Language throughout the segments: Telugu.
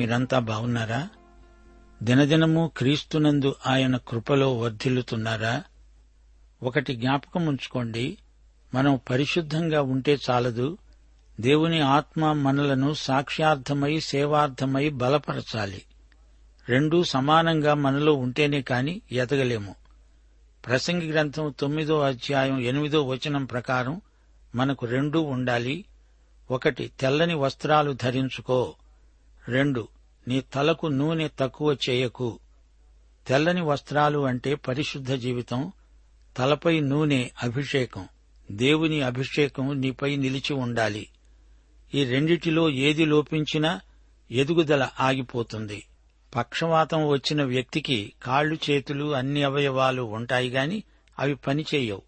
మీరంతా బాగున్నారా? దినదినము క్రీస్తునందు ఆయన కృపలో వర్ధిల్లుతున్నారా? ఒకటి జ్ఞాపకం ఉంచుకోండి. మనం పరిశుద్ధంగా ఉంటే చాలదు. దేవుని ఆత్మ మనలను సాక్ష్యార్థమై సేవార్థమై బలపరచాలి. రెండూ సమానంగా మనలో ఉంటేనే కాని ఎదగలేము. ప్రసంగి గ్రంథం తొమ్మిదో అధ్యాయం ఎనిమిదో వచనం ప్రకారం మనకు రెండూ ఉండాలి. ఒకటి తెల్లని వస్త్రాలు ధరించుకో. రెండు నీ తలకు నూనె తక్కువ చేయకు. తెల్లని వస్త్రాలు అంటే పరిశుద్ధ జీవితం తలపై నూనె అభిషేకం. దేవుని అభిషేకం నీపై నిలిచి ఉండాలి. ఈ రెండిటిలో ఏది లోపించినా ఎదుగుదల ఆగిపోతుంది. పక్షవాతం వచ్చిన వ్యక్తికి కాళ్ళు చేతులు అన్ని అవయవాలు ఉంటాయి గాని అవి పనిచేయవు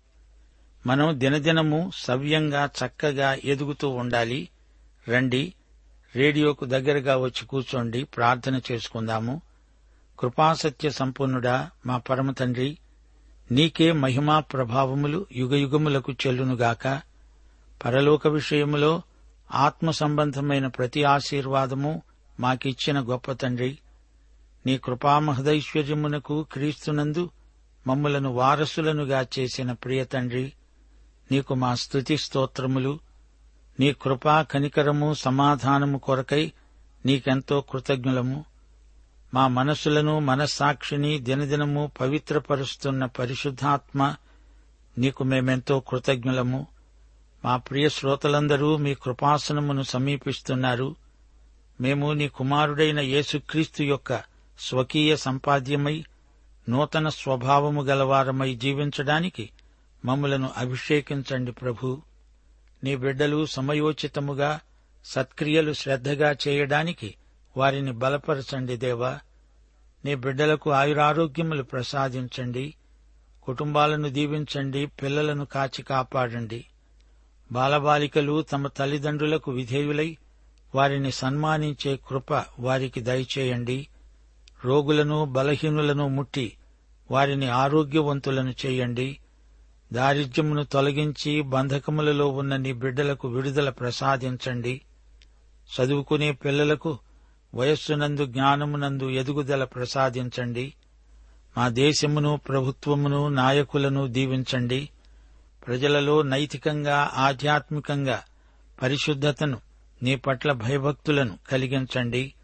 మనం దినదినము సవ్యంగా చక్కగా ఎదుగుతూ ఉండాలి. రండి రేడియోకు దగ్గరగా వచ్చి కూర్చోండి ప్రార్థన చేసుకుందాము. కృపాసత్య సంపూర్ణుడా మా పరమ తండ్రి నీకే మహిమా ప్రభావములు యుగయుగములకు చెల్లునుగాక. పరలోక విషయములో ఆత్మ సంబంధమైన ప్రతి ఆశీర్వాదము మాకిచ్చిన గొప్ప తండ్రి. నీ కృపామహదైశ్వర్యమునకు క్రీస్తునందు మమ్ములను వారసులనుగా చేసిన ప్రియ తండ్రి నీకు మా స్తుతి స్తోత్రములు నీ కృపా కనికరము సమాధానము కొరకై నీకెంతో కృతజ్ఞులము. మా మనస్సులను మనస్సాక్షిని దినదినము పవిత్రపరుస్తున్న పరిశుద్ధాత్మ నీకు మేమెంతో కృతజ్ఞులము. మా ప్రియ శ్రోతలందరూ మీ కృపాసనమును సమీపిస్తున్నారు. మేము నీ కుమారుడైన యేసుక్రీస్తు యొక్క స్వకీయ సంపాద్యమై నూతన స్వభావము గలవారమై జీవించడానికి మమ్ములను అభిషేకించండి ప్రభు. నీ బిడ్డలు సమయోచితముగా సత్క్రియలు శ్రద్ధగా చేయడానికి వారిని బలపరచండి దేవా. నీ బిడ్డలకు ఆయురారోగ్యములు ప్రసాదించండి. కుటుంబాలను దీవించండి పిల్లలను కాచి కాపాడండి. బాలబాలికలు తమ తల్లిదండ్రులకు విధేయులై వారిని సన్మానించే కృప వారికి దయచేయండి. రోగులను బలహీనులను ముట్టి వారిని ఆరోగ్యవంతులను చేయండి. దారిద్ర్యమును తొలగించి బంధకములలో ఉన్న నీ బిడ్డలకు విడుదల ప్రసాదించండి. చదువుకునే పిల్లలకు వయస్సునందు జ్ఞానమునందు ఎదుగుదల ప్రసాదించండి. మా దేశమును ప్రభుత్వమును నాయకులను దీవించండి. ప్రజలలో నైతికంగా ఆధ్యాత్మికంగా పరిశుద్ధతను నీ పట్ల భయభక్తులను కలిగించండి.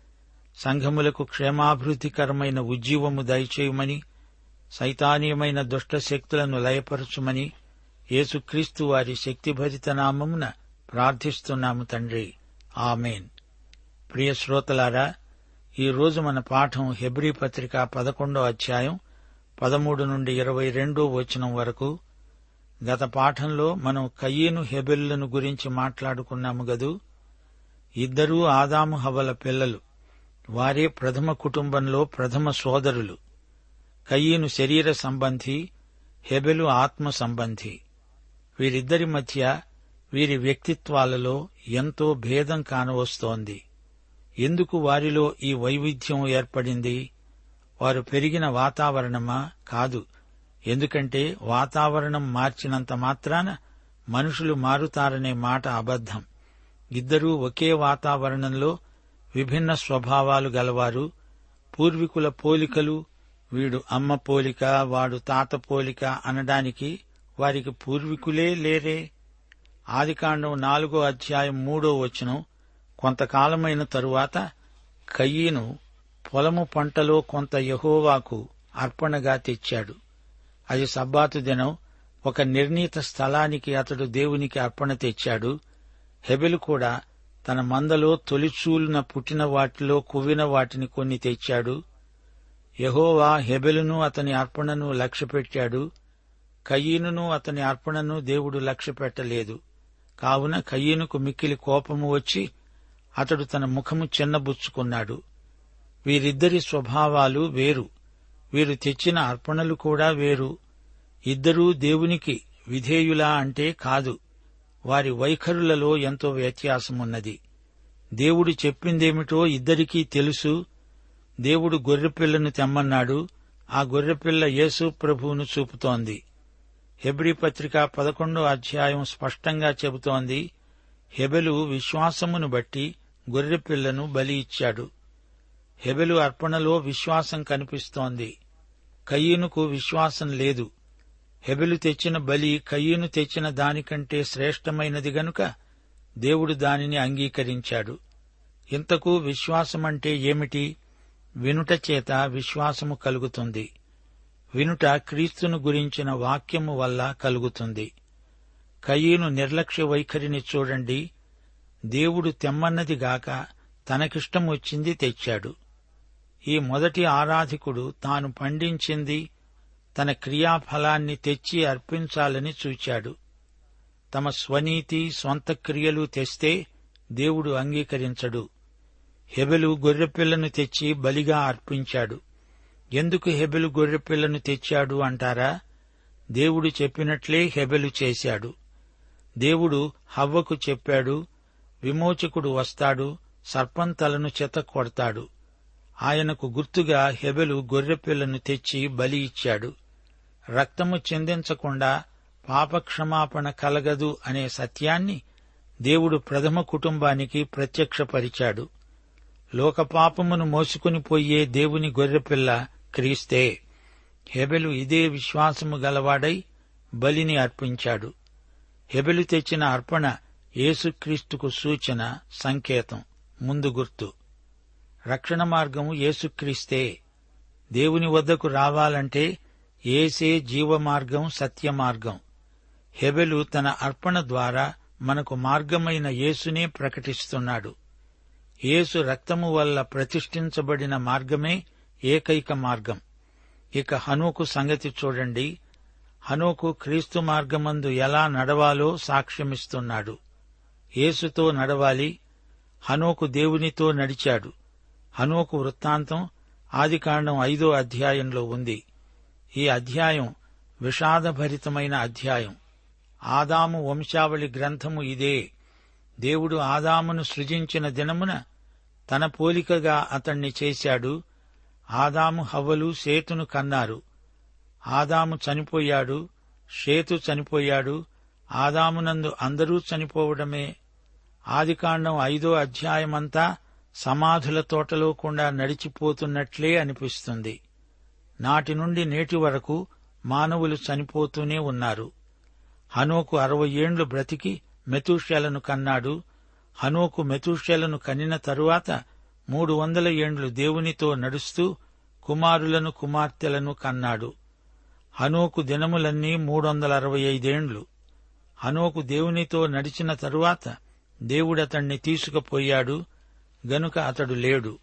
సంఘములకు క్షేమాభివృద్ధికరమైన ఉజ్జీవము దయచేయమని సైతానీయమైన దుష్ట శక్తులను లయపరచుమని యేసుక్రీస్తు వారి శక్తిభరిత నామమున ప్రార్థిస్తున్నాము తండ్రి. ఆమెన్. ప్రియ శ్రోతలారా ఈరోజు మన పాఠం హెబ్రీ పత్రిక పదకొండో అధ్యాయం పదమూడు నుండి ఇరవై రెండో వచనం వరకు. గత పాఠంలో మనం కయ్యను హెబెల్లను గురించి మాట్లాడుకున్నాము గదు. ఇద్దరూ ఆదాము హవల పిల్లలు. వారే ప్రథమ కుటుంబంలో ప్రథమ సోదరులు. కయ్యను శరీర సంబంధి హెబెలు ఆత్మ సంబంధి. వీరిద్దరి మధ్య వీరి వ్యక్తిత్వాలలో ఎంతో భేదం కానవస్తోంది. ఎందుకు వారిలో ఈ వైవిధ్యం ఏర్పడింది? వారు పెరిగిన వాతావరణమా? కాదు. ఎందుకంటే వాతావరణం మార్చినంత మాత్రాన మనుషులు మారుతారనే మాట అబద్ధం. ఇద్దరూ ఒకే వాతావరణంలో విభిన్న స్వభావాలు గలవారు. పూర్వీకుల పోలికలు వీడు అమ్మ పోలిక వాడు తాత పోలిక అనడానికి వారికి పూర్వీకులే లేరే. ఆదికాండం నాలుగో అధ్యాయం మూడో వచనం కొంతకాలమైన తరువాత కయ్యను పొలము పంటలో కొంత యహోవాకు అర్పణగా తెచ్చాడు. అది సబ్బాతు దినం ఒక నిర్ణీత స్థలానికి అతడు దేవునికి అర్పణ తెచ్చాడు. హెబెలు కూడా తన మందలో తొలిచూలున పుట్టిన వాటిలో కువ్విన వాటిని కొన్ని తెచ్చాడు. యహోవా హెబెలును అతని అర్పణను లక్ష్యపెట్టాడు. కయ్యనును అతని అర్పణను దేవుడు లక్ష్యపెట్టలేదు. కావున కయ్యనుకు మిక్కిలి కోపము వచ్చి అతడు తన ముఖము చిన్నబుచ్చుకున్నాడు. వీరిద్దరి స్వభావాలు వేరు. వీరు తెచ్చిన అర్పణలు కూడా వేరు. ఇద్దరూ దేవునికి విధేయులా అంటే కాదు. వారి వైఖరులలో ఎంతో వ్యత్యాసమున్నది. దేవుడు చెప్పిందేమిటో ఇద్దరికీ తెలుసు. దేవుడు గొర్రెపిల్లను తెమ్మన్నాడు. ఆ గొర్రెపిల్ల యేసు ప్రభువును చూపుతోంది. హెబ్రి పత్రిక పదకొండో అధ్యాయం స్పష్టంగా చెబుతోంది. హెబెలు విశ్వాసమును బట్టి గొర్రెపిల్లను బలి ఇచ్చాడు. హెబెలు అర్పణలో విశ్వాసం కనిపిస్తోంది. కయ్యనుకు విశ్వాసం లేదు. హెబెలు తెచ్చిన బలి కయ్యను తెచ్చిన దానికంటే శ్రేష్టమైనది గనుక దేవుడు దానిని అంగీకరించాడు. ఇంతకు విశ్వాసమంటే ఏమిటి? వినుట చేత విశ్వాసము కలుగుతుంది. వినుట క్రీస్తును గురించిన వాక్యము వల్ల కలుగుతుంది. కయ్యను నిర్లక్ష్య వైఖరిని చూడండి. దేవుడు తెమ్మన్నదిగాక తనకిష్టం వచ్చింది తెచ్చాడు. ఈ మొదటి ఆరాధికుడు తాను పండించింది తన క్రియాఫలాన్ని తెచ్చి అర్పించాలని చూచాడు. తమ స్వనీతి స్వంత క్రియలు తెస్తే దేవుడు అంగీకరించడు. హెబెలు గొర్రెపిల్లను తెచ్చి బలిగా అర్పించాడు. ఎందుకు హెబెలు గొర్రెపిల్లను తెచ్చాడు అంటారా? దేవుడు చెప్పినట్లే హెబెలు చేశాడు. దేవుడు హవ్వకు చెప్పాడు విమోచకుడు వస్తాడు సర్పంతలను చెత కొడతాడు. ఆయనకు గుర్తుగా హెబెలు గొర్రెపిల్లను తెచ్చి బలి ఇచ్చాడు. రక్తము చెందించకుండా పాపక్షమాపణ కలగదు అనే సత్యాన్ని దేవుడు ప్రథమ కుటుంబానికి ప్రత్యక్షపరిచాడు. లోకపాపమును మోసుకుని పోయే దేవుని గొర్రెపిల్ల క్రీస్తే. హెబెలు ఇదే విశ్వాసము గలవాడై బలిని అర్పించాడు. హెబెలు తెచ్చిన అర్పణ యేసుక్రీస్తుకు సూచన సంకేతం ముందు గుర్తు. రక్షణ మార్గము యేసుక్రీస్తే. దేవుని వద్దకు రావాలంటే ఏసే జీవమార్గం సత్యమార్గం. హెబెలు తన అర్పణ ద్వారా మనకు మార్గమైన యేసునే ప్రకటిస్తున్నాడు. యేసు రక్తము వల్ల ప్రతిష్ఠించబడిన మార్గమే ఏకైక మార్గం. ఇక హనుకు సంగతి చూడండి. హనుకు క్రీస్తు మార్గమందు ఎలా నడవాలో సాక్ష్యమిస్తున్నాడు. యేసుతో నడవాలి హనోకు దేవునితో నడిచాడు. హనోకు వృత్తాంతం ఆదికాండం ఐదో అధ్యాయంలో ఉంది. ఈ అధ్యాయం విషాదభరితమైన అధ్యాయం. ఆదాము వంశావళి గ్రంథము ఇదే. దేవుడు ఆదామును సృజించిన దినమున తన పోలికగా అతణ్ణి చేశాడు. ఆదాము హవ్వలు సేతును కన్నారు. ఆదాము చనిపోయాడు షేతు చనిపోయాడు ఆదామునందు అందరూ చనిపోవడమే. ఆదికాండం ఐదో అధ్యాయమంతా సమాధుల తోటలో కూడా నడిచిపోతున్నట్లే అనిపిస్తుంది. నాటి నుండి నేటి వరకు మానవులు చనిపోతూనే ఉన్నారు. హనోకు అరవై ఏండ్లు బ్రతికి మెతూషలను కన్నాడు. హనోకు మెతూషలను కనిన తరువాత మూడు వందల ఏండ్లు దేవునితో నడుస్తూ కుమారులను కుమార్తెలను కన్నాడు. హనోకు దినములన్నీ మూడొందల అరవై ఐదేండ్లు. హనోకు దేవునితో నడిచిన తరువాత దేవుడతణ్ణి తీసుకుపోయాడు. గనుక అతడు లేడు.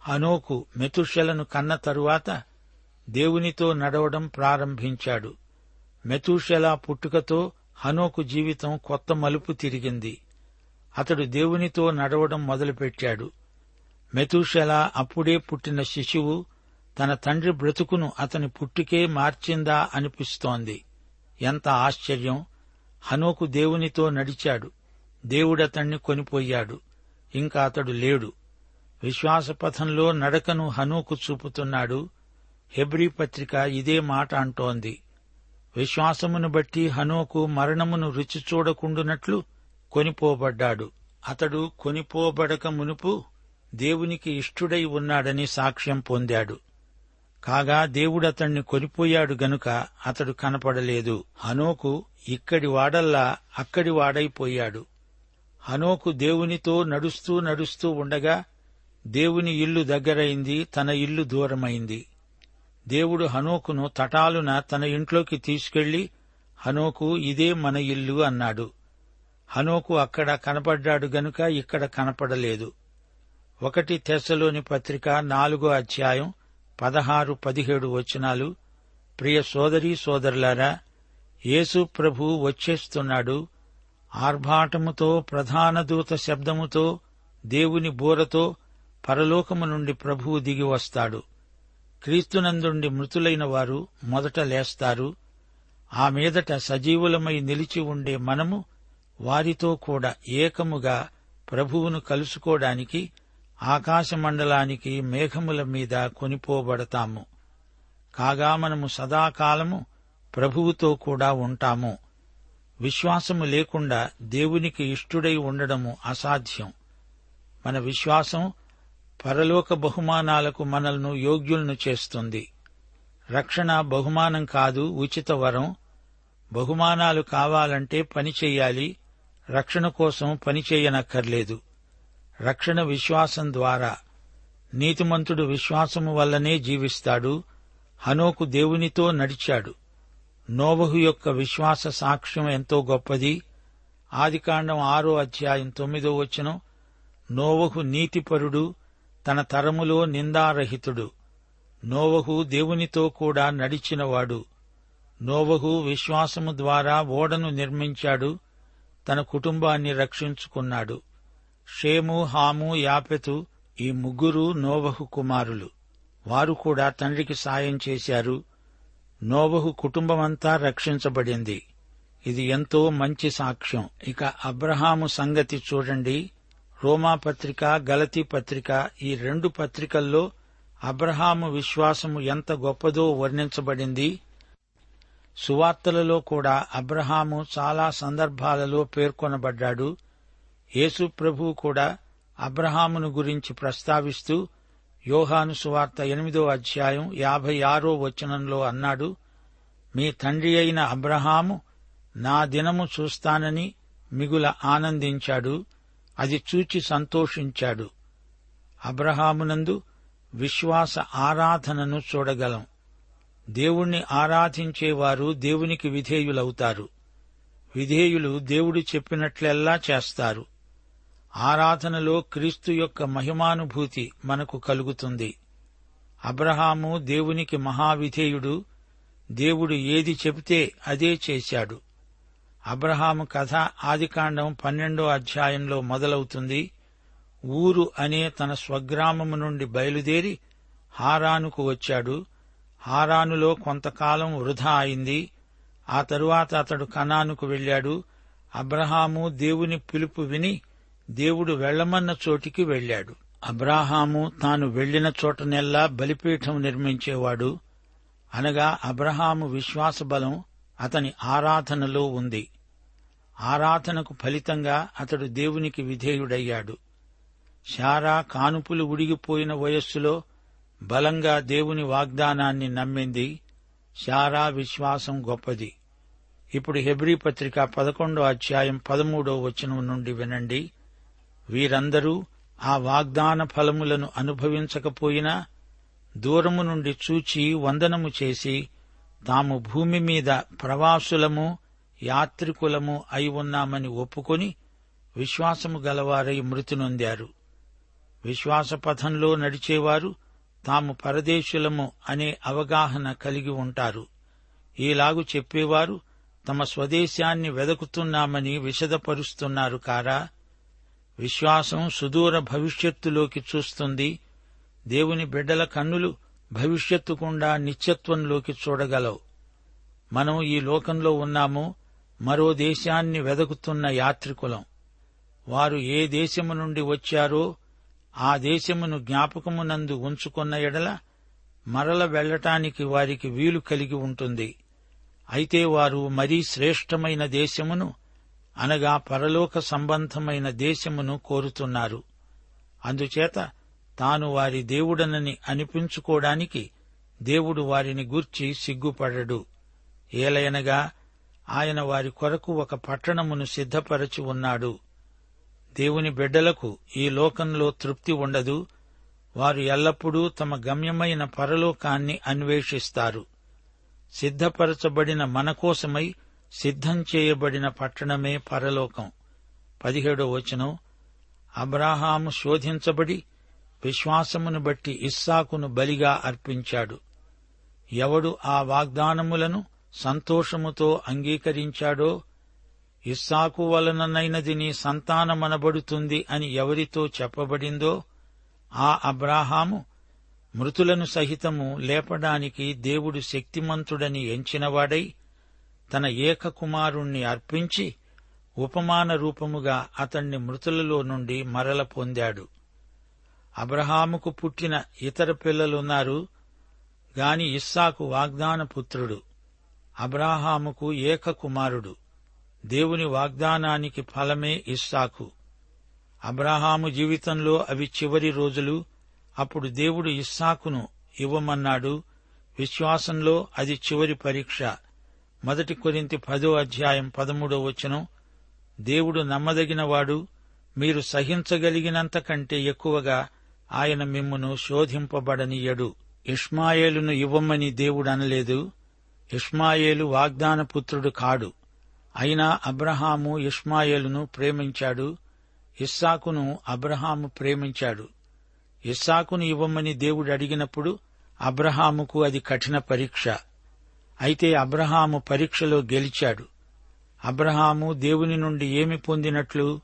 హనోకు మెతుషలను కన్న తరువాత దేవునితో నడవడం ప్రారంభించాడు. మెతుషెల పుట్టుకతో హనోకు జీవితం కొత్త మలుపు తిరిగింది. అతడు దేవునితో నడవడం మొదలుపెట్టాడు. మెతూషెలా అప్పుడే పుట్టిన శిశువు తన తండ్రి బ్రతుకును అతని పుట్టుకే మార్చిందా అనిపిస్తోంది. ఎంత ఆశ్చర్యం! హనోకు దేవునితో నడిచాడు. దేవుడతణ్ణి కొనిపోయాడు. ఇంకా అతడు లేడు. విశ్వాసపథంలో నడకను హనోకు చూపుతున్నాడు. హెబ్రీ పత్రిక ఇదే మాట అంటోంది. విశ్వాసమును బట్టి హనోకు మరణమును రుచి చూడకుండునట్లు కొనిపోబడ్డాడు. అతడు కొనిపోబడక మునుపు దేవునికి ఇష్టుడై ఉన్నాడని సాక్ష్యం పొందాడు. కాగా దేవుడతణ్ణి కొనిపోయాడు గనుక అతడు కనపడలేదు. హనోకు ఇక్కడి వాడల్లా అక్కడి వాడైపోయాడు. హనోకు దేవునితో నడుస్తూ నడుస్తూ ఉండగా దేవుని ఇల్లు దగ్గరైంది తన ఇల్లు దూరమైంది. దేవుడు హనోకును తటాలున తన ఇంట్లోకి తీసుకెళ్ళి హనోకు ఇదే మన ఇల్లు అన్నాడు. హనోకు అక్కడ కనపడ్డాడు గనుక ఇక్కడ కనపడలేదు. ఒకటి తెస్సలోని పత్రిక నాలుగో అధ్యాయం పదహారు పదిహేడు వచనాలు. ప్రియ సోదరీ సోదరులారా యేసు ప్రభు వచ్చేస్తున్నాడు. ఆర్భాటముతో ప్రధాన దూత శబ్దముతో దేవుని బూరతో పరలోకము నుండి ప్రభువు దిగి వస్తాడు. క్రీస్తునందుండి మృతులైన వారు మొదట లేస్తారు. ఆ మీదట సజీవులమై నిలిచి ఉండే మనము వారితో కూడా ఏకముగా ప్రభువును కలుసుకోవడానికి ఆకాశమండలానికి మేఘముల మీద కొనిపోబడతాము. కాగా మనము సదాకాలము ప్రభువుతో కూడా ఉంటాము. విశ్వాసము లేకుండా దేవునికి ఇష్టుడై ఉండడము అసాధ్యం. మన విశ్వాసం పరలోక బహుమానాలకు మనల్ను యోగ్యులను చేస్తుంది. రక్షణ బహుమానం కాదు ఉచిత వరం. బహుమానాలు కావాలంటే పని చెయ్యాలి రక్షణ కోసం పని చేయనక్కర్లేదు. రక్షణ విశ్వాసం ద్వారా. నీతిమంతుడు విశ్వాసము వల్లనే జీవిస్తాడు. హనోకు దేవునితో నడిచాడు. నోవహు యొక్క విశ్వాస సాక్ష్యం ఎంతో గొప్పది. ఆదికాండం ఆరో అధ్యాయం తొమ్మిదో వచనం. నోవహు నీతిపరుడు తన తరములో నిందారహితుడు. నోవహు దేవునితో కూడా నడిచినవాడు. నోవహు విశ్వాసము ద్వారా ఓడను నిర్మించాడు. తన కుటుంబాన్ని రక్షించుకున్నాడు. షేము హాము యాపెతు ఈ ముగ్గురు నోవహు కుమారులు. వారు కూడా తండ్రికి సాయం చేశారు. నోవహు కుటుంబమంతా రక్షించబడింది. ఇది ఎంతో మంచి సాక్ష్యం. ఇక అబ్రహాము సంగతి చూడండి. రోమా పత్రిక గలతీ పత్రిక ఈ రెండు పత్రికల్లో అబ్రహాము విశ్వాసము ఎంత గొప్పదో వర్ణించబడింది. సువార్తలలో కూడా అబ్రహాము చాలా సందర్భాలలో పేర్కొనబడ్డాడు. యేసు ప్రభు కూడా అబ్రహామును గురించి ప్రస్తావిస్తూ యోహాను సువార్త ఎనిమిదో అధ్యాయం యాభై ఆరో వచనంలో అన్నాడు మీ తండ్రి అయిన అబ్రహాము నా దినము చూస్తానని మిగుల ఆనందించాడు. అది చూచి సంతోషించాడు. అబ్రహామునందు విశ్వాస ఆరాధనను చూడగలం. దేవుణ్ణి ఆరాధించేవారు దేవునికి విధేయులవుతారు. విధేయులు దేవుడు చెప్పినట్లెల్లా చేస్తారు. ఆరాధనలో క్రీస్తు యొక్క మహిమానుభూతి మనకు కలుగుతుంది. అబ్రహాము దేవునికి మహావిధేయుడు. దేవుడు ఏది చెబితే అదే చేశాడు. అబ్రహాము కథ ఆదికాండం పన్నెండో అధ్యాయంలో మొదలవుతుంది. ఊరు అనే తన స్వగ్రామము నుండి బయలుదేరి హారానుకు వచ్చాడు. హారానులో కొంతకాలం వృధా అయింది. ఆ తరువాత అతడు కనానుకు వెళ్ళాడు అబ్రహాము దేవుని పిలుపు విని దేవుడు వెళ్ళమన్న చోటికి వెళ్ళాడు అబ్రాహాము తాను వెళ్ళిన చోటనెల్లా బలిపీఠం నిర్మించేవాడు. అనగా అబ్రహాము విశ్వాసబలం అతని ఆరాధనలో ఉంది. ఆరాధనకు ఫలితంగా అతడు దేవునికి విధేయుడయ్యాడు. శారా కానుపులు ఉడిగిపోయిన వయస్సులో బలంగా దేవుని వాగ్దానాన్ని నమ్మింది. శారా విశ్వాసం గొప్పది. ఇప్పుడు హెబ్రీ పత్రిక పదకొండో అధ్యాయం పదమూడో వచనం నుండి వినండి. వీరందరూ ఆ వాగ్దాన ఫలములను అనుభవించకపోయినా దూరము నుండి చూచి వందనము చేసి తాము భూమి మీద ప్రవాసులము యాత్రికులము అయి ఉన్నామని ఒప్పుకొని విశ్వాసము గలవారై మృతి నొందారు. విశ్వాసపథంలో నడిచేవారు తాము పరదేశులము అనే అవగాహన కలిగి ఉంటారు. ఈలాగు చెప్పేవారు తమ స్వదేశాన్ని వెదకుతున్నామని విశదపరుస్తున్నారు కారా. విశ్వాసం సుదూర భవిష్యత్తులోకి చూస్తుంది. దేవుని బిడ్డల కన్నులు భవిష్యత్తుకుండా నిత్యత్వంలోకి చూడగలవు. మనం ఈ లోకంలో ఉన్నాము మరో దేశాన్ని వెదకుతున్న యాత్రికులం. వారు ఏ దేశము నుండి వచ్చారో ఆ దేశమును జ్ఞాపకమునందు ఉంచుకున్న ఎడల మరల వెళ్ళటానికి వారికి వీలు కలిగి ఉంటుంది. అయితే వారు మరీ శ్రేష్టమైన దేశమును అనగా పరలోక సంబంధమైన దేశమును కోరుతున్నారు. అందుచేత తాను వారి దేవుడనని అనిపించుకోవడానికి దేవుడు వారిని గూర్చి సిగ్గుపడడు. ఏలయనగా ఆయన వారి కొరకు ఒక పట్టణమును సిద్ధపరచి ఉన్నాడు. దేవుని బిడ్డలకు ఈ లోకంలో తృప్తి ఉండదు. వారు ఎల్లప్పుడూ తమ గమ్యమైన పరలోకాన్ని అన్వేషిస్తారు. సిద్ధపరచబడిన మనకోసమై సిద్ధం చేయబడిన పట్టణమే పరలోకం. పదిహేడో వచనం. అబ్రాహాము శోధించబడి విశ్వాసమును బట్టి ఇస్సాకును బలిగా అర్పించాడు. ఎవడు ఆ వాగ్దానములను సంతోషముతో అంగీకరించాడో ఇస్సాకు వలననైనది నీ సంతానమనబడుతుంది అని ఎవరితో చెప్పబడిందో ఆ అబ్రాహాము మృతులను సహితము లేపడానికి దేవుడు శక్తిమంతుడని ఎంచినవాడై తన ఏకకుమారుణ్ణి అర్పించి ఉపమాన రూపముగా అతణ్ణి మృతులలో నుండి మరల పొందాడు. అబ్రహాముకు పుట్టిన ఇతర పిల్లలున్నారు గాని ఇస్సాకు వాగ్దాన పుత్రుడు. అబ్రాహాముకు ఏక కుమారుడు. దేవుని వాగ్దానానికి ఫలమే ఇస్సాకు. అబ్రాహాము జీవితంలో అవి చివరి రోజులు అప్పుడు దేవుడు ఇస్సాకును ఇవ్వమన్నాడు. విశ్వాసంలో అది చివరి పరీక్ష. మొదటి కొరింతి పదో అధ్యాయం పదమూడో వచనం దేవుడు నమ్మదగినవాడు మీరు సహించగలిగినంత కంటే ఎక్కువగా ఆయన మిమ్మును శోధింపబడనీయడు. ఇష్మాయేలును ఇవ్వమని దేవుడు అనలేదు ఇష్మాయేలు వాగ్దాన పుత్రుడు కాడు. అయినా అబ్రహాము ఇష్మాయేలును ప్రేమించాడు. ఇస్సాకును అబ్రహాము ప్రేమించాడు. ఇస్సాకును ఇవ్వమని దేవుడు అడిగినప్పుడు అబ్రహాముకు అది కఠిన పరీక్ష. అయితే అబ్రహాము పరీక్షలో గెలిచాడు. అబ్రహాము దేవుని నుండి ఏమి పొందినట్లు?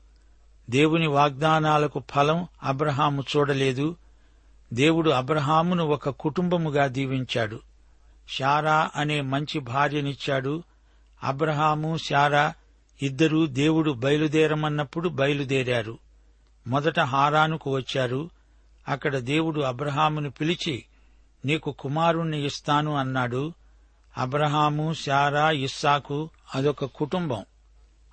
దేవుని వాగ్దానాలకు ఫలం అబ్రహాము చూడలేదు. దేవుడు అబ్రహామును ఒక కుటుంబముగా దీవించాడు. శారా అనే మంచి భార్యనిచ్చాడు. అబ్రహాము శారా ఇద్దరూ దేవుడు బయలుదేరమన్నప్పుడు బయలుదేరారు. మొదట హారానుకు వచ్చారు. అక్కడ దేవుడు అబ్రహామును పిలిచి నీకు కుమారుణ్ణి ఇస్తాను అన్నాడు. అబ్రహాము శారా ఇస్సాకు అదొక కుటుంబం.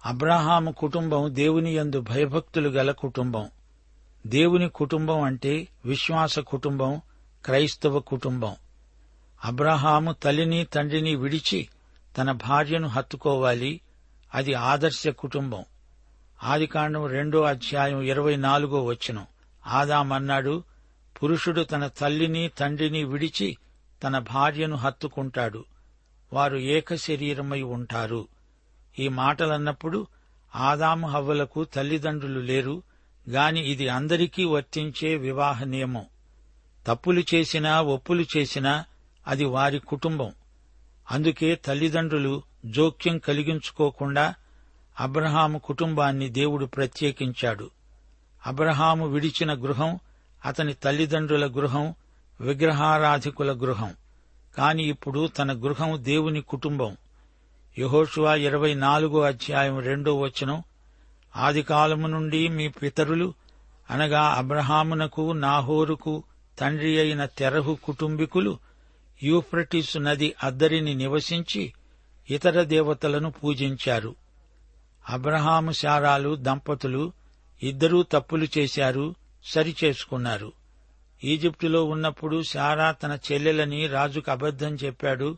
అబ్రహాము కుటుంబం దేవుని యందు భయభక్తులు గల కుటుంబం. దేవుని కుటుంబం అంటే విశ్వాస కుటుంబం క్రైస్తవ కుటుంబం. అబ్రహాము తల్లిని తండ్రిని విడిచి తన భార్యను హత్తుకోవాలి. అది ఆదర్శ కుటుంబం. ఆదికాండం రెండో అధ్యాయం ఇరవై నాలుగో వచనం. ఆదామన్నాడు పురుషుడు తన తల్లిని తండ్రిని విడిచి తన భార్యను హత్తుకుంటాడు. వారు ఏక శరీరమై ఉంటారు. ఈ మాటలన్నప్పుడు ఆదాము హవ్వలకు తల్లిదండ్రులు లేరు గాని ఇది అందరికీ వర్తించే వివాహ నియమం. తప్పులు చేసినా ఒప్పులు చేసినా అది వారి కుటుంబం. అందుకే తల్లిదండ్రులు జోక్యం కలిగించుకోకుండా అబ్రహాము కుటుంబాన్ని దేవుడు ప్రత్యేకించాడు. అబ్రహాము విడిచిన గృహం అతని తల్లిదండ్రుల గృహం విగ్రహారాధికుల గృహం. కాని ఇప్పుడు తన గృహం దేవుని కుటుంబం. యహోషువా ఇరవై నాలుగో అధ్యాయం రెండో వచనం ఆదికాలము నుండి మీ పితరులు అనగా అబ్రహామునకు నాహోరుకు తండ్రి అయిన తెరహు కుటుంబీకులు యూఫ్రటిస్ నది అద్దరిని నివసించి ఇతర దేవతలను పూజించారు. అబ్రహాము శారాలు దంపతులు ఇద్దరూ తప్పులు చేశారు సరిచేసుకున్నారు. ఈజిప్టులో ఉన్నప్పుడు శారా తన చెల్లెలని రాజుకు అబద్దం చెప్పాడు.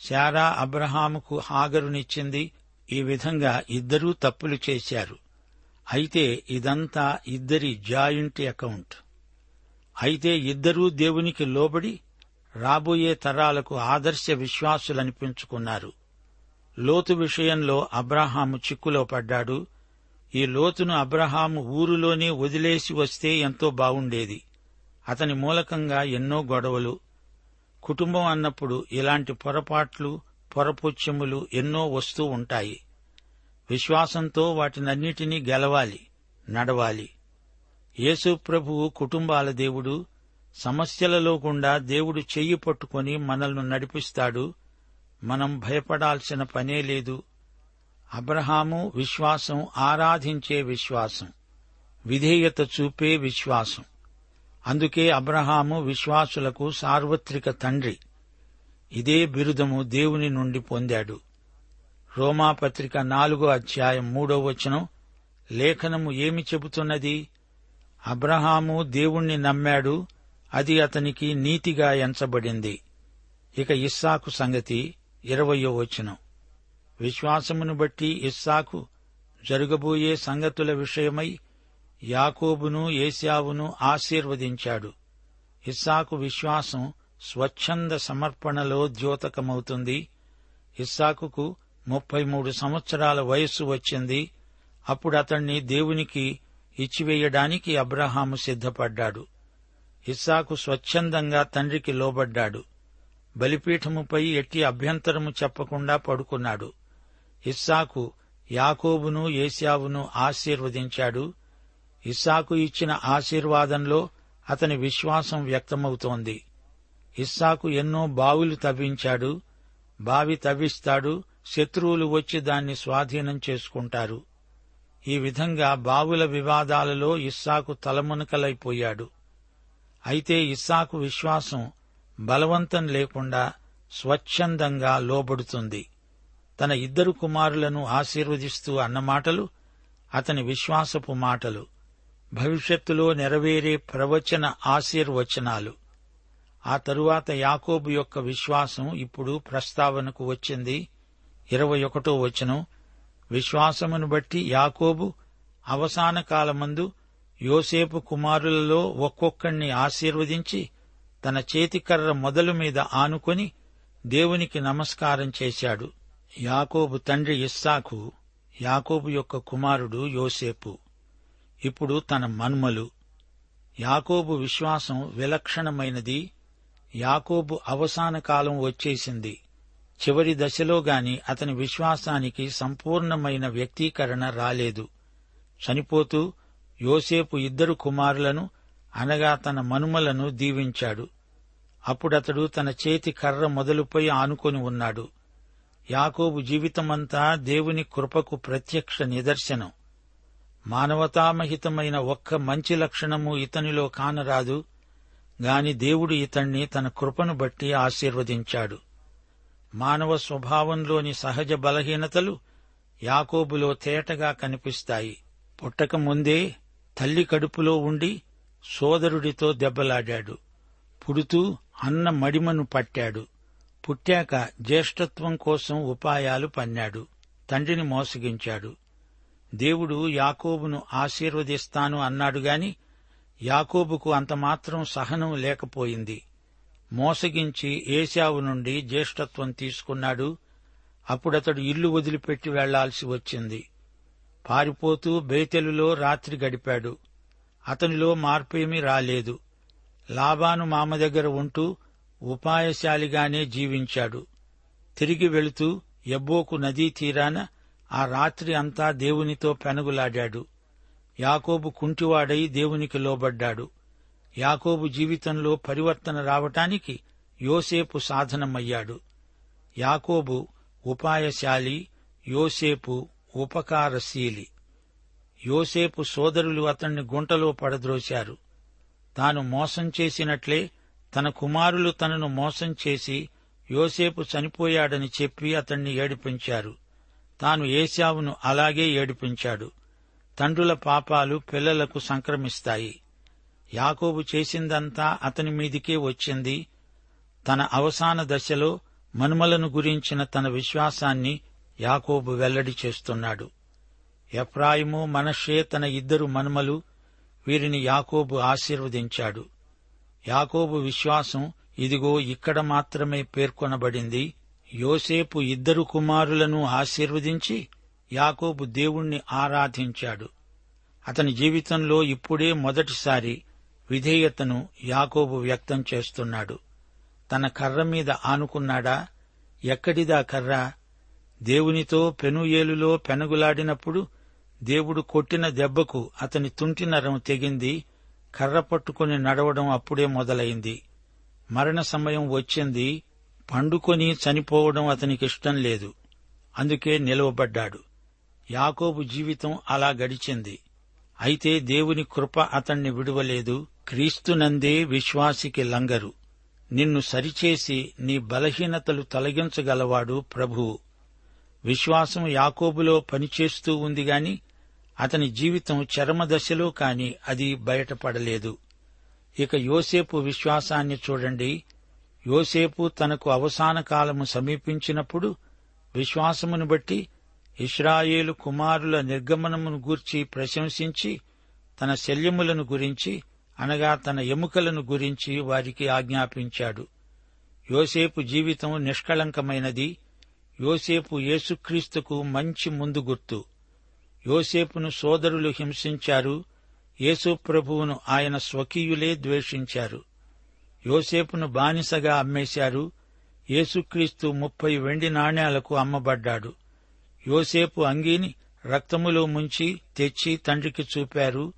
శారా అబ్రహాముకు హాగరునిచ్చింది ఈ విధంగా ఇద్దరూ తప్పులు చేశారు. అయితే ఇదంతా ఇద్దరి జాయింట్ అకౌంట్. అయితే ఇద్దరూ దేవునికి లోబడి రాబోయే తరాలకు ఆదర్శ విశ్వాసులనిపించుకున్నారు. లోతు విషయంలో అబ్రహాము చిక్కులో పడ్డాడు. ఈ లోతును అబ్రహాము ఊరులోనే వదిలేసి వస్తే ఎంతో బావుండేది. అతని మూలకంగా ఎన్నో గొడవలు కుటుంబం అన్నప్పుడు ఇలాంటి పొరపాట్లు పొరపుచ్చములు ఎన్నో వస్తూ ఉంటాయి. విశ్వాసంతో వాటినన్నిటినీ గెలవాలి నడవాలి. యేసు ప్రభువు కుటుంబాల దేవుడు సమస్యలలో గుండా దేవుడు చెయ్యి పట్టుకొని మనల్ని నడిపిస్తాడు. మనం భయపడాల్సిన పనే లేదు. అబ్రహాము విశ్వాసం ఆరాధించే విశ్వాసం విధేయత చూపే విశ్వాసం. అందుకే అబ్రహాము విశ్వాసులకు సార్వత్రిక తండ్రి. ఇదే బిరుదము దేవుని నుండి పొందాడు. రోమాపత్రిక నాలుగో అధ్యాయం మూడో వచనం లేఖనము ఏమి చెబుతున్నది? అబ్రహాము దేవుణ్ణి నమ్మాడు అది అతనికి నీతిగా ఎంచబడింది. ఇక ఇస్సాకు సంగతి ఇరవయో వచనం. విశ్వాసమును బట్టి ఇస్సాకు జరగబోయే సంగతుల విషయమై యాకోబును ఏశావును ఆశీర్వదించాడు. ఇస్సాకు విశ్వాసం స్వచ్ఛంద సమర్పణలో ద్యోతకమవుతుంది. ఇస్సాకుకు ముప్పై మూడు సంవత్సరాల వయస్సు వచ్చింది. అప్పుడు అతణ్ణి దేవునికి ఇచ్చివేయడానికి అబ్రహాము సిద్ధపడ్డాడు. ఇస్సాకు స్వచ్ఛందంగా తండ్రికి లోబడ్డాడు. బలిపీఠముపై ఎట్టి అభ్యంతరము చెప్పకుండా పడుకున్నాడు. ఇస్సాకు యాకోబును ఏశావును ఆశీర్వదించాడు. ఇస్సాకు ఇచ్చిన ఆశీర్వాదంలో అతని విశ్వాసం వ్యక్తమవుతోంది. ఇస్సాకు ఎన్నో బావులు తవ్వించాడు బావి తవ్విస్తాడు శత్రువులు వచ్చి దాన్ని స్వాధీనం చేసుకుంటారు. ఈ విధంగా బావుల వివాదాలలో ఇస్సాకు తలమునకలైపోయాడు. అయితే ఇస్సాకు విశ్వాసం బలవంతం లేకుండా స్వచ్ఛందంగా లోబడుతుంది. తన ఇద్దరు కుమారులను ఆశీర్వదిస్తూ అన్నమాటలు అతని విశ్వాసపు మాటలు. భవిష్యత్తులో నెరవేరే ప్రవచన ఆశీర్వచనాలు. ఆ తరువాత యాకోబు యొక్క విశ్వాసం ఇప్పుడు ప్రస్తావనకు వచ్చింది. ఇరవై ఒకటో వచనం. విశ్వాసమును బట్టి యాకోబు అవసాన కాలమందు యోసేపు కుమారులలో ఒక్కొక్కణ్ణి ఆశీర్వదించి తన చేతికర్ర మొదలు మీద ఆనుకొని దేవునికి నమస్కారం చేశాడు. యాకోబు తండ్రి ఇస్సాకు యాకోబు యొక్క కుమారుడు యోసేపు. ఇప్పుడు తన మన్మలు. యాకోబు విశ్వాసం విలక్షణమైనది. యాకోబు అవసాన కాలం వచ్చేసింది. చివరి దశలో గాని అతని విశ్వాసానికి సంపూర్ణమైన వ్యక్తీకరణ రాలేదు. చనిపోతూ యోసేపు ఇద్దరు కుమారులను అనగా తన మనుమలను దీవించాడు. అప్పుడతడు తన చేతి కర్ర మొదలుపై ఆనుకొని ఉన్నాడు. యాకోబు జీవితమంతా దేవుని కృపకు ప్రత్యక్ష నిదర్శనం. మానవతామహితమైన ఒక్క మంచి లక్షణము ఇతనిలో కానరాదు గాని దేవుడు ఇతణ్ణి తన కృపను బట్టి ఆశీర్వదించాడు. మానవ స్వభావంలోని సహజ బలహీనతలు యాకోబులో తేటగా కనిపిస్తాయి. పుట్టక ముందే తల్లి కడుపులో ఉండి సోదరుడితో దెబ్బలాడాడు. పుడుతూ అన్న మడిమను పట్టాడు. పుట్టాక జ్యేష్ఠత్వం కోసం ఉపాయాలు పన్నాడు. తండ్రిని మోసగించాడు. దేవుడు యాకోబును ఆశీర్వదిస్తాను అన్నాడుగాని యాకోబుకు అంతమాత్రం సహనం లేకపోయింది. మోసగించి ఏశావు నుండి జ్యేష్ఠత్వం తీసుకున్నాడు. అప్పుడతడు ఇల్లు వదిలిపెట్టి వెళ్ళాల్సి వచ్చింది. పారిపోతూ బేతెలులో రాత్రి గడిపాడు. అతనిలో మార్పేమీ రాలేదు. లాబాను మామ దగ్గర ఉంటూ ఉపాయశాలిగానే జీవించాడు. తిరిగి వెళుతూ ఎబ్బోకు నదీ తీరాన ఆ రాత్రి అంతా దేవునితో పెనుగులాడాడు. యాకోబు కుంటివాడై దేవునికి లోబడ్డాడు. యాకోబు జీవితంలో పరివర్తన రావటానికి యోసేపు సాధనమయ్యాడు. యాకోబు ఉపాయశాలి యోసేపు ఉపకారశీలి. యోసేపు సోదరులు అతన్ని గుంటలో పడద్రోశారు. తాను మోసం చేసినట్లే తన కుమారులు తనను మోసం చేసి యోసేపు చనిపోయాడని చెప్పి అతన్ని ఏడిపించారు. తాను ఏశావును అలాగే ఏడిపించాడు. తండ్రుల పాపాలు పిల్లలకు సంక్రమిస్తాయి. యాకోబు చేసిందంతా అతని మీదికే వచ్చింది. తన అవసాన దశలో మనుమలను గురించిన తన విశ్వాసాన్ని యాకోబు వెల్లడి చేస్తున్నాడు. ఎఫ్రాయిము మనషే తన ఇద్దరు మనుమలు వీరిని యాకోబు ఆశీర్వదించాడు. యాకోబు విశ్వాసం ఇదిగో ఇక్కడ మాత్రమే పేర్కొనబడింది. యోసేపు ఇద్దరు కుమారులను ఆశీర్వదించి యాకోబు దేవుణ్ణి ఆరాధించాడు. అతని జీవితంలో ఇప్పుడే మొదటిసారి విధేయతను యాకోబు వ్యక్తం చేస్తున్నాడు. తన కర్ర మీద ఆనుకున్నాడా? ఎక్కడిదా కర్ర? దేవునితో పెనుయేలులో పెనుగులాడినప్పుడు దేవుడు కొట్టిన దెబ్బకు అతని తుంటి నరం తెగింది. కర్ర పట్టుకుని నడవడం అప్పుడే మొదలైంది. మరణ సమయం వచ్చింది. పండుకొని చనిపోవడం అతనికిష్టం లేదు. అందుకే నిలవబడ్డాడు. యాకోబు జీవితం అలా గడిచింది. అయితే దేవుని కృప అతణ్ణి విడువలేదు. క్రీస్తునందే విశ్వాసికి లంగరు. నిన్ను సరిచేసి నీ బలహీనతలు తొలగించగలవాడు ప్రభువు విశ్వాసం యాకోబులో పనిచేస్తూ ఉంది గాని అతని జీవితం చరమదశలో కాని అది బయటపడలేదు. ఇక యోసేపు విశ్వాసాన్ని చూడండి. యోసేపు తనకు అవసాన కాలము సమీపించినప్పుడు విశ్వాసమును బట్టి ఇస్రాయేలు కుమారుల నిర్గమనమును గూర్చి ప్రశంసించి తన శల్యములను గురించి అనగా తన ఎముకలను గురించి వారికి ఆజ్ఞాపించాడు. యోసేపు జీవితం నిష్కళంకమైనది. యోసేపు యేసుక్రీస్తుకు మంచి ముందు గుర్తు. యోసేపును సోదరులు హింసించారు. యేసు ప్రభువును ఆయన స్వకీయులే ద్వేషించారు. యోసేపును బానిసగా అమ్మేశారు. యేసుక్రీస్తు ముప్పై వెండి నాణ్యాలకు అమ్మబడ్డాడు. యోసేపు అంగీని రక్తములో ముంచి తెచ్చి తండ్రికి చూపారు.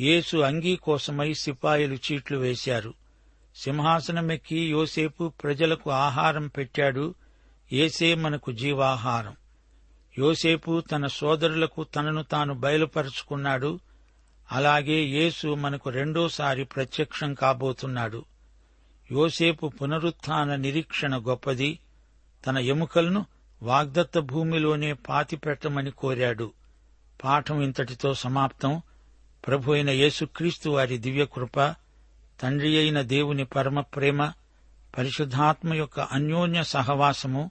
యేసు అంగీ కోసమై సిపాయిలు చీట్లు వేశారు. సింహాసనమెక్కి యోసేపు ప్రజలకు ఆహారం పెట్టాడు. ఏసే మనకు జీవాహారం. యోసేపు తన సోదరులకు తనను తాను బయలుపరుచుకున్నాడు. అలాగే యేసు మనకు రెండోసారి ప్రత్యక్షం కాబోతున్నాడు. యోసేపు పునరుత్థాన నిరీక్షణ గొప్పది. తన ఎముకలను వాగ్దత్త భూమిలోనే పాతిపెట్టమని కోరాడు. పాఠం ఇంతటితో సమాప్తం. ప్రభు అయిన యేసుక్రీస్తు వారి దివ్యకృప తండ్రి అయిన దేవుని పరమ ప్రేమ పరిశుద్ధాత్మ యొక్క అన్యోన్య సహవాసము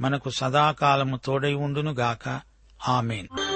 మనకు సదాకాలము తోడై ఉండునుగాక. ఆమెన్.